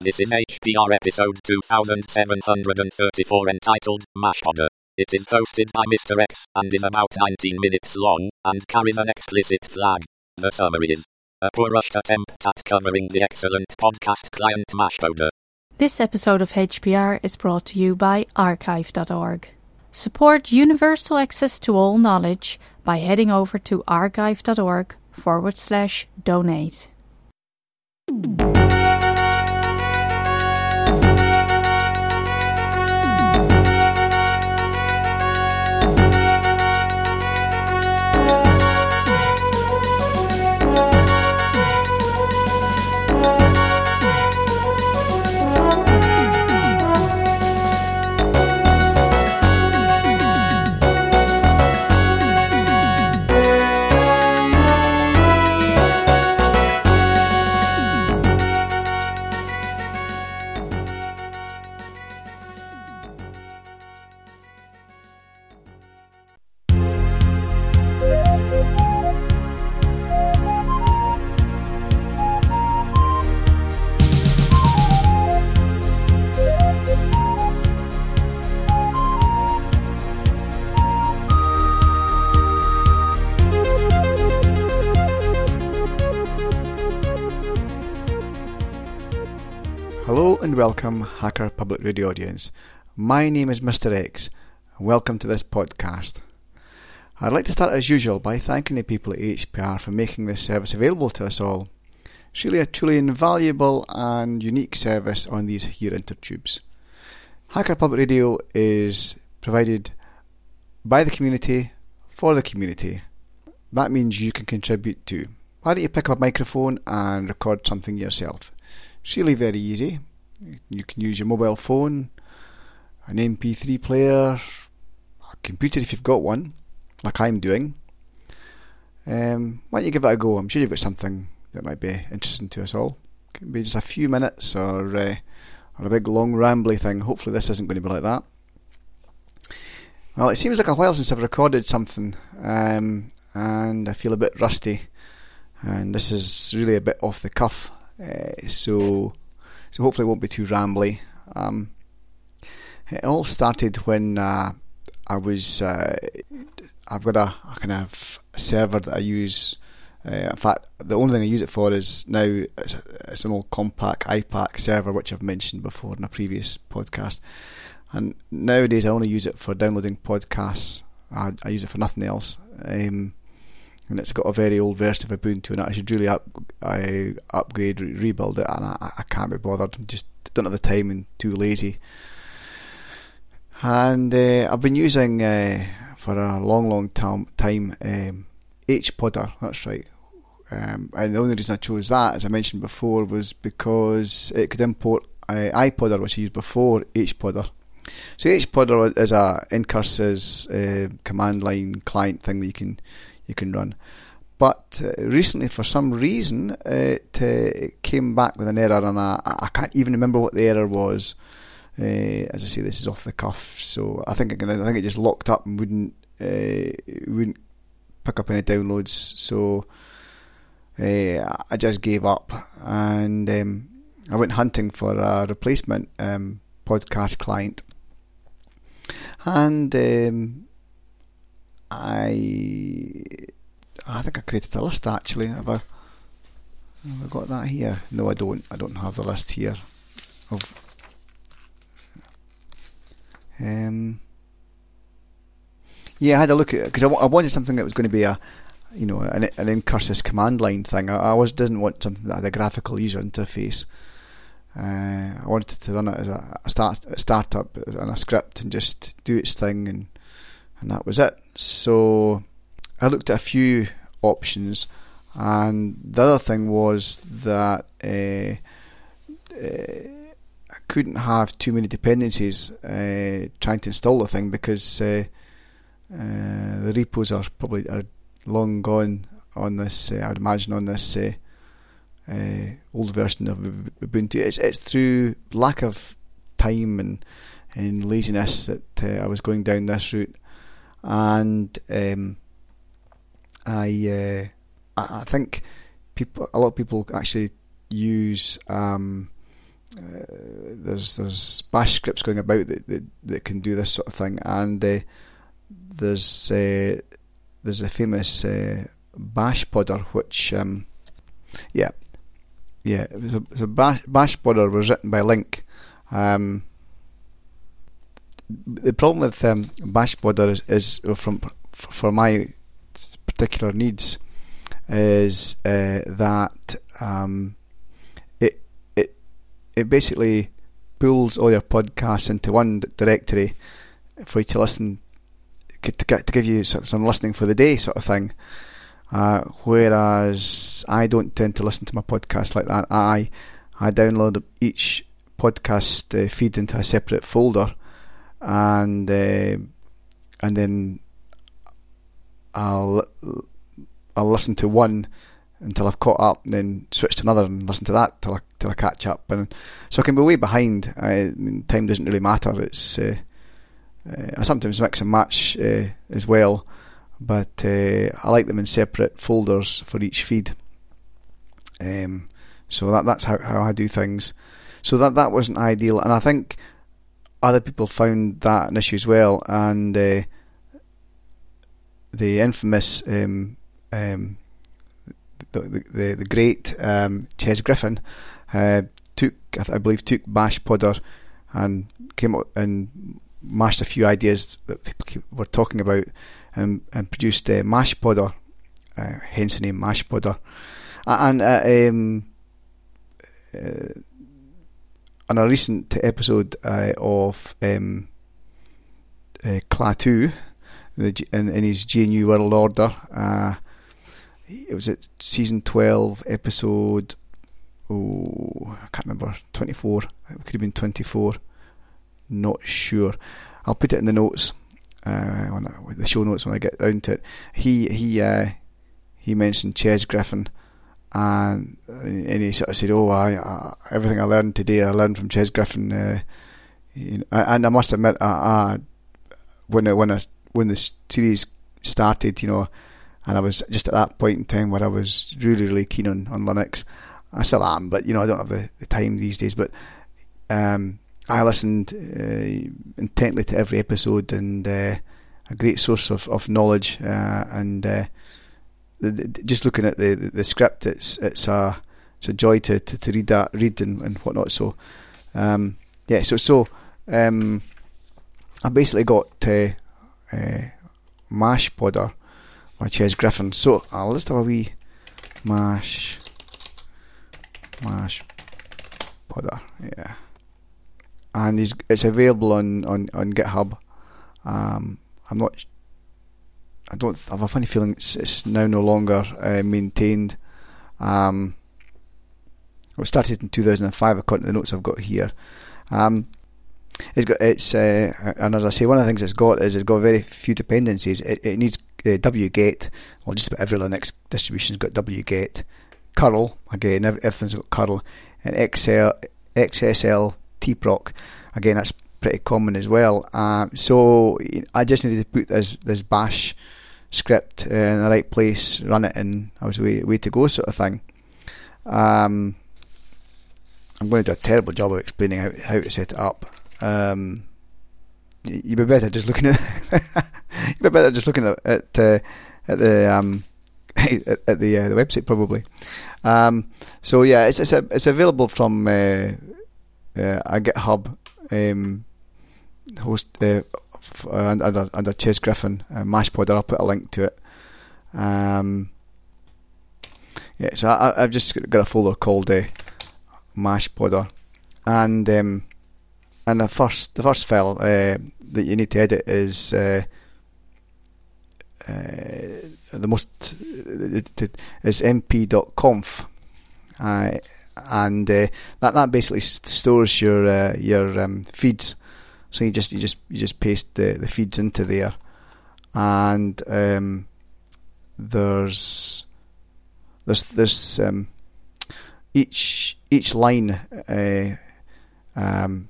This is HPR episode 2734 entitled Mashpodder. It is hosted by Mr. X and is about 19 minutes long and carries an explicit flag. The summary is a poor rushed attempt at covering the excellent podcast client Mashpodder. This episode of HPR is brought to you by archive.org. Support universal access to all knowledge by heading over to archive.org forward slash donate. And welcome, Hacker Public Radio audience. My name is Mr. X, welcome to this podcast. I'd like to start as usual by thanking the people at HPR for making this service available to us all. It's really a truly invaluable and unique service on these here intertubes. Hacker Public Radio is provided by the community for the community. That means you can contribute too. Why don't you pick up a microphone and record something yourself? It's really very easy. You can use your mobile phone, an MP3 player, a computer if you've got one, like I'm doing. Um, why don't you give it a go? I'm sure you've got something that might be interesting to us all. It be just a few minutes or, uh, or a big long rambly thing. Hopefully, this isn't going to be like that. Well, it seems like a while since I've recorded something, um, and I feel a bit rusty. And this is really a bit off the cuff. Uh, so, so hopefully it won't be too rambly. Um, it all started when uh, I was. Uh, I've got a, a, kind of server that I use. Uh, in fact, the only thing I use it for is now it's, it's an old Compaq iPAQ server, which I've mentioned before in a previous podcast. And nowadays, I only use it for downloading podcasts. I, I use it for nothing else. Um, and it's got a very old version of Ubuntu and I should really up, I upgrade, re- rebuild it, and I, I can't be bothered. I'm just don't have the time and too lazy. And uh, I've been using uh, for a long, long time, time um, HPodder. That's right. Um, and the only reason I chose that, as I mentioned before, was because it could import uh, iPodder, which I used before HPodder. So HPodder is a ncurses uh, command line client thing that you can you can run. But uh, recently, for some reason, it, uh, it, came back with an error, and I, I can't even remember what the error was. Uh, as I say, this is off the cuff, so I think I think it just locked up and wouldn't uh, wouldn't pick up any downloads. So uh, I just gave up, and um, I went hunting for a replacement um, podcast client, and. Um, I I think I created a list actually. Have I, have I got that here? No, I don't. I don't have the list here of. Um, yeah, I had a look at because I, I wanted something that was going to be a, you know, an, an ncurses command line thing. I, I was didn't want something that had a graphical user interface. Uh, I wanted to run it as a, a start a startup and a script and just do its thing and and that was it. So I looked at a few options, and the other thing was that uh, uh, I couldn't have too many dependencies uh, trying to install the thing because uh, uh, the repos are probably are long gone on this. I'd imagine on this. Old version of Ubuntu. It's, it's through lack of time and and laziness that I was going down this route and um, I uh, I think people a lot of people actually use um, uh, there's there's bash scripts going about that, that, that can do this sort of thing, and uh, there's uh, there's a famous uh, Bashpodder which um, yeah yeah it was a, it was a bash, Bashpodder was written by Linc. Um, the problem with um, Bashpodder is, is from for my particular needs is uh, that um, it it it basically pulls all your podcasts into one directory for you to listen to, to give you some listening for the day sort of thing. Uh, whereas I don't tend to listen to my podcast like that. I I download each podcast uh, feed into a separate folder, and uh, and then I'll I'll listen to one until I've caught up, and then switch to another and listen to that till I till I catch up. And so I can be way behind. I mean, time doesn't really matter. It's uh, uh, I sometimes mix and match uh, as well, but uh, I like them in separate folders for each feed. Um, so that that's how, how I do things. So that that wasn't ideal, and I think other people found that an issue as well. And uh, the infamous um, um, the, the, the great um, Chess Griffin uh, took, I, believe, took Bashpodder and came up and mashed a few ideas that people were talking about and, and produced uh, Mashpodder, uh, hence the name Mashpodder. And uh, um, uh, on a recent episode uh, of um, uh, Klaatu, the, in, in his GNU World Order, uh, it was at season 12, episode, oh, I can't remember, 24. It could have been 24. Not sure. I'll put it in the notes, uh, on the show notes when I get down to it. He he uh, he mentioned Chess Griffin, and and he sort of said, "Oh, I, I everything I learned today, I learned from Chess Griffin." Uh, and I must admit, I, I, when I, when I, when the series started, you know, and I was just at that point in time where I was really, really keen on, on Linux. I still am, but you know, I don't have the, the time these days. But um, I listened uh, intently to every episode, and uh, a great source of, of knowledge. Uh, and uh, the, the, just looking at the, the, the, script, it's it's a it's a joy to, to, to read that, read and, and whatnot. So, um, yeah, so so um, I basically got uh, uh, Mashpodder my Chess Griffin. So I'll just have a wee mash, mash podder, yeah. And it's available on, on, on GitHub. Um, I'm not. I don't I have a funny feeling it's, it's now no longer uh, maintained. Um, it was started in 2005, according to the notes I've got here. Um, it's got it's uh, and as I say, one of the things it's got is it's got very few dependencies. It, it needs uh, wget. Well, just about every Linux distribution's got wget. curl again, everything's got curl, and XL, XSL tproc again. That's pretty common as well. Um, so I just needed to put this this bash script uh, in the right place, run it, and I was way way to go, sort of thing. Um, I'm going to do a terrible job of explaining how, how to set it up. Um, you'd be better just looking at you'd be better just looking at at, uh, at the um, at, at, the uh, the website probably. Um, so yeah, it's it's, a, it's available from uh, uh a GitHub um, host uh, under under Chess Griffin uh, Mashpodder. I'll put a link to it. Um, yeah, so I, have just got a folder called uh, Mashpodder, and um, and the first the first file that you need to edit is the most is mp.conf, uh, and uh, that that basically stores your uh, your um, feeds. So you just you just you just paste the, the feeds into there, and um, there's there's there's um, each each line uh, um,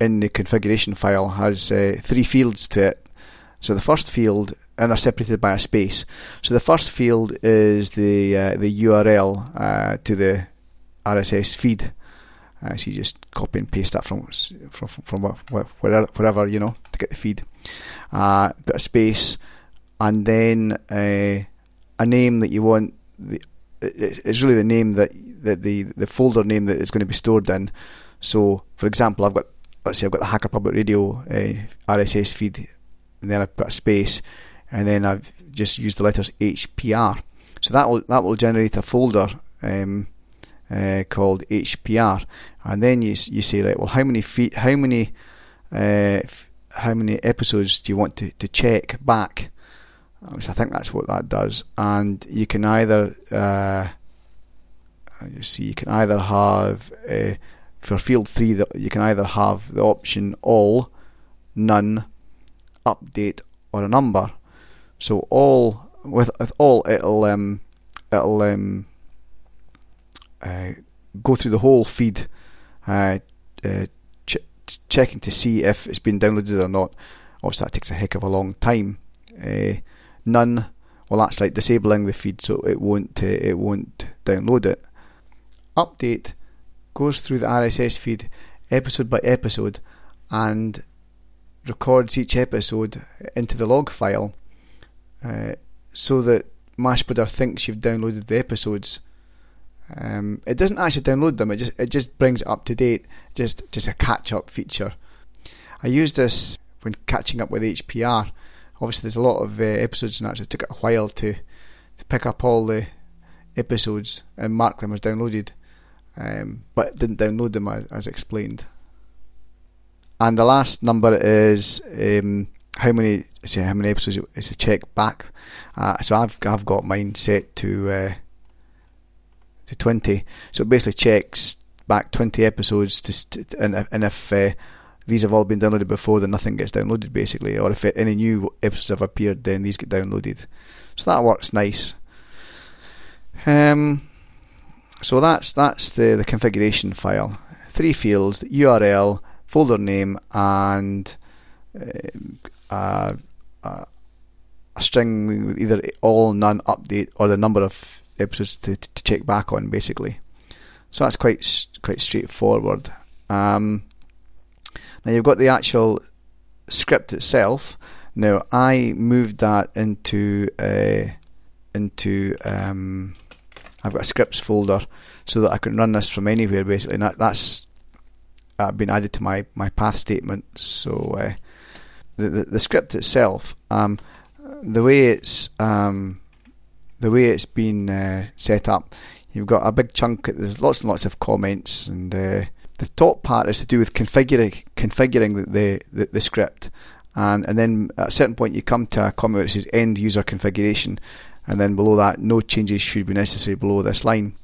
in the configuration file has uh, three fields to it. So the first field, and they're separated by a space. So the first field is the uh, the URL uh, to the RSS feed. Uh, so you just copy and paste that from from from wherever, wherever you know to get the feed. Uh, bit of space, and then uh, a name that you want. The, it's really the name that, that the the folder name that it's going to be stored in. So, for example, I've got let's say I've got the Hacker Public Radio uh, RSS feed, and then I've put a space, and then I've just used the letters HPR. So that will that will generate a folder um, uh, called HPR, and then you you say right, well, how many feet, how many, uh, f- how many episodes do you want to, to check back? I think that's what that does, and you can either uh, you see you can either have uh, for field three that you can either have the option all, none, update, or a number. So all with, with all it'll um, it'll um, go through the whole feed, uh, uh, ch- checking to see if it's been downloaded or not. Obviously, that takes a heck of a long time. Uh, none, well, that's like disabling the feed, so it won't uh, it won't download it. Update goes through the RSS feed episode by episode and records each episode into the log file uh, so that Mashpodder thinks you've downloaded the episodes um, it doesn't actually download them. It just it just brings it up to date. Just just a catch up feature. I used this when catching up with HPR. Obviously, there's a lot of uh, episodes and it took it a while to to pick up all the episodes and mark them as downloaded, um, but didn't download them as, as, explained. And the last number is um, how many say how many episodes is a check back. Uh, so I've I've got mine set to. Uh, to 20. So it basically checks back 20 episodes to, and, and if uh, these have all been downloaded before, then nothing gets downloaded basically. Or if any new episodes have appeared, then these get downloaded. So that works nice. Um, so that's that's the, the configuration file. Three fields: URL, folder name, and uh, uh, a string with either all, none, update, or the number of episodes to, to check back on, basically. So that's quite quite straightforward. Um, now you've got the actual script itself. Now I moved that into uh, into um, I've got a scripts folder so that I can run this from anywhere basically. And that, that's uh, been added to my, my path statement. So uh, the, the, the script itself, um, the way it's um, the way it's been uh, set up, you've got a big chunk. There's lots and lots of comments, and uh, the top part is to do with configuring configuring the, the, the script, and and then at a certain point you come to a comment it says end user configuration, and then below that no changes should be necessary below this line.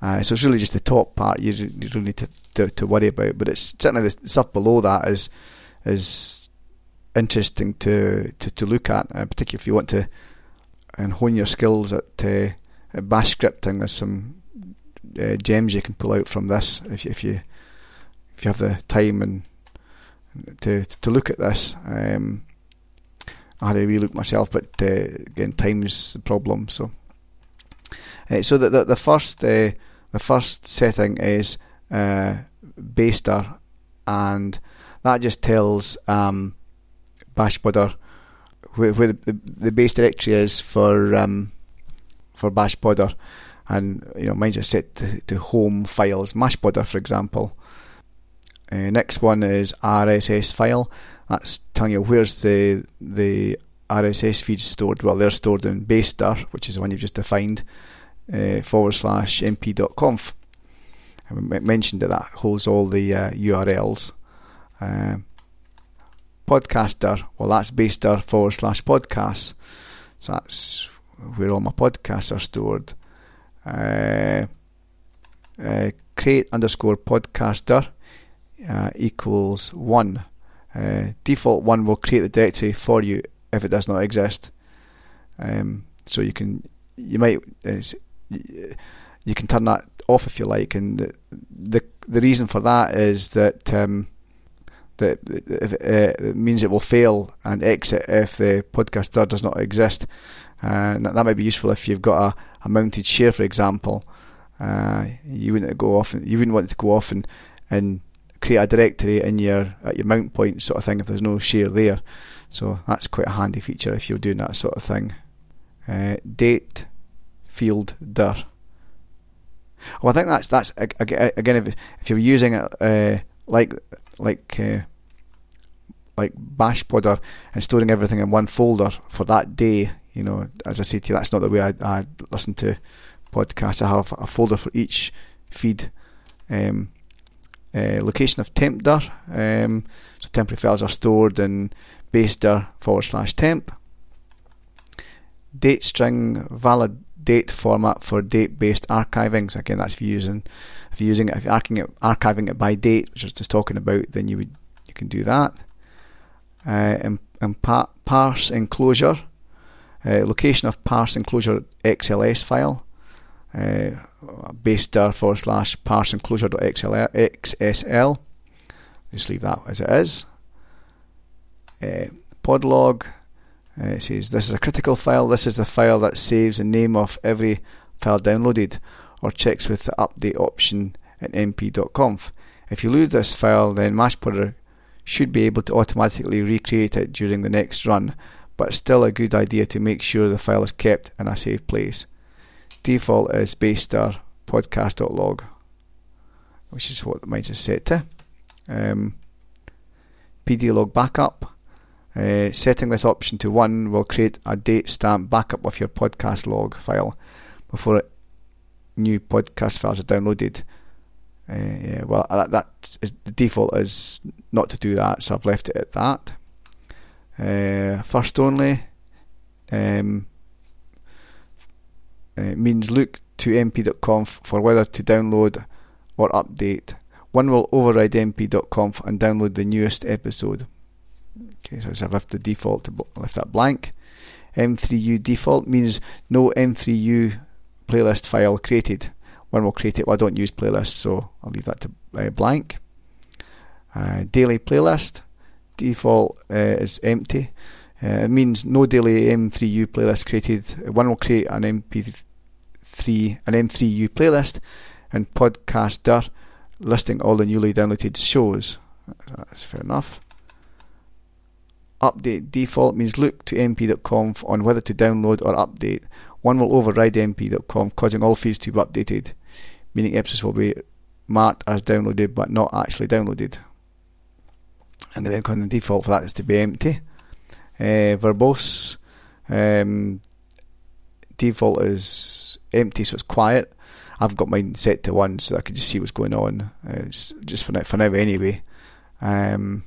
Uh, so it's really just the top part you, you don't need to, to, to worry about, but it's certainly the stuff below that is is interesting to, to, to look at, uh, particularly if you want to and hone your skills at, uh, at bash scripting. There's some uh, gems you can pull out from this if you, if you if you have the time and to to look at this. Um, I had a wee look myself, but uh, again, time's the problem. So, uh, so the, the, the first uh, the first setting is uh, base dir, and that just tells um, Bashpodder where, where the, the, base directory is for um, for Bashpodder, and you know mine's just set to, to home files, Mashpodder for example. Uh, next one is RSS file. That's telling you where's the the RSS feeds stored. Well, they're stored in base dir, which is the one you've just defined, uh, forward slash mp.conf. I mentioned that that holds all the uh, URLs. Uh, podcast dir, well, that's base dir forward slash podcasts. So that's where all my podcasts are stored. Uh, uh, create underscore podcast dir uh, equals one. Uh, default one will create the directory for you if it does not exist. Um, so you can you might you can turn that off if you like, and the the, the reason for that is that um, that uh, means it will fail and exit if the podcast dir does not exist. Uh, that, that might be useful if you've got a, a mounted share, for example. Uh, you wouldn't go off. You wouldn't want it to go off and, and create a directory in your at your mount point sort of thing if there's no share there. So that's quite a handy feature if you're doing that sort of thing. Uh, date field dir. Well, I think that's that's again if if you're using it uh, like like uh, like Bashpodder and storing everything in one folder for that day, you know, as I say to you, that's not the way I, I listen to podcasts. I have a folder for each feed. Um, uh, location of temp dir. Um, so temporary files are stored in base dir forward slash temp. Date string valid date format for date based archiving. So again, that's if you're using if you're using it if you're archiving it, archiving it by date, which I was just talking about, then you would you can do that. Uh, par- parse enclosure. Uh, location of parse enclosure XLS file. Uh, base dir forward slash parse enclosure.xsl. Just leave that as it is. Uh, podlog uh, it says this is a critical file. This is the file that saves the name of every file downloaded or checks with the update option in mp.conf. If you lose this file, then Mashpodder should be able to automatically recreate it during the next run, but still a good idea to make sure the file is kept in a safe place. Default is base dir podcast.log, which is what mine is set to. Um, podlog backup. Uh, setting this option to 1 will create a date stamp backup of your podcast log file before new podcast files are downloaded. Uh, yeah, well, that, that is, the default is not to do that, so I've left it at that. Uh, first only um, uh, means look to mp.conf for whether to download or update. One will override mp.conf and download the newest episode. Okay, so I've left the default to left that blank. M3U default means no M3U playlist file created. One will create it. Well, I don't use playlists, so I'll leave that to uh, blank. Uh, daily playlist default uh, is empty. Uh, it means no daily M3U playlist created. One will create an MP3, an M3U playlist, and podcast dir listing all the newly downloaded shows. That's fair enough. Update default means look to mp.conf on whether to download or update. One will override mp.conf, causing all feeds to be updated, meaning episodes will be marked as downloaded but not actually downloaded. And then the default for that is to be empty. Uh, verbose um, default is empty, so it's quiet. I've got mine set to one, so I can just see what's going on. Uh, it's just for now, for now anyway. Um,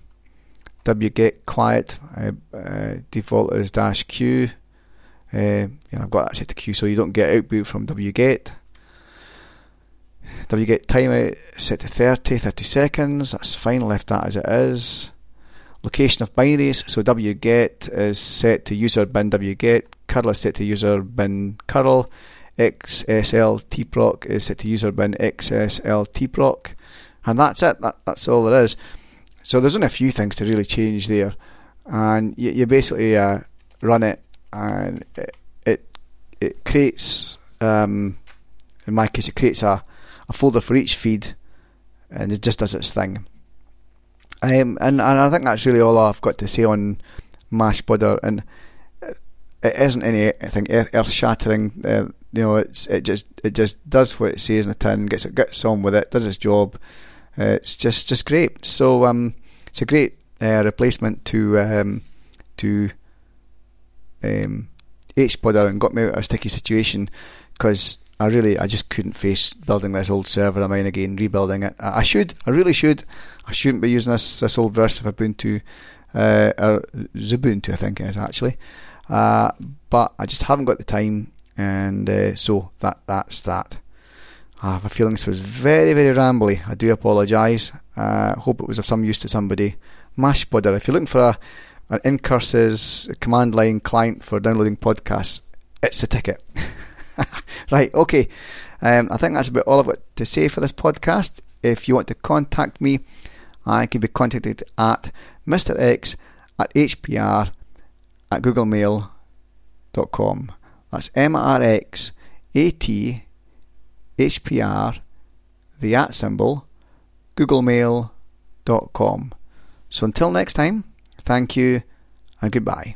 wget quiet uh, uh, default is dash q. Uh, yeah, I've got that set to q, so you don't get output from wget. Wget timeout set to 30, 30 seconds. That's fine. Left that as it is. Location of binaries. So wget is set to user bin wget. Curl is set to user bin curl. xsltproc is set to user bin xsltproc. And that's it. That, that's all there is. So there's only a few things to really change there, and you, you basically uh, run it, and it it, it creates. Um, in my case, it creates a, a folder for each feed, and it just does its thing. Um, and and I think that's really all I've got to say on Mashpodder, and it isn't anything earth shattering. Uh, you know, it's it just it just does what it says in the tin, gets it gets on with it, does its job. Uh, it's just just great. So um, it's a great uh, replacement to um, to um, HPodder and got me out of a sticky situation because I really I just couldn't face building this old server of mine again, rebuilding it. I, should, I really should. I shouldn't be using this this old version of Ubuntu, uh, or Xubuntu I think it is actually, uh, but I just haven't got the time, and uh, so that that's that. I have a feeling this was very, very rambly. I do apologise. Uh, hope it was of some use to somebody. Mashpodder, if you're looking for a, an ncurses command line client for downloading podcasts, it's a ticket. right, okay. Um, I think that's about all I've got to say for this podcast. If you want to contact me, I can be contacted at Mr. X at HPR at googlemail.com. That's M R X A T HPR, the at symbol, googlemail.com. So until next time, thank you and goodbye.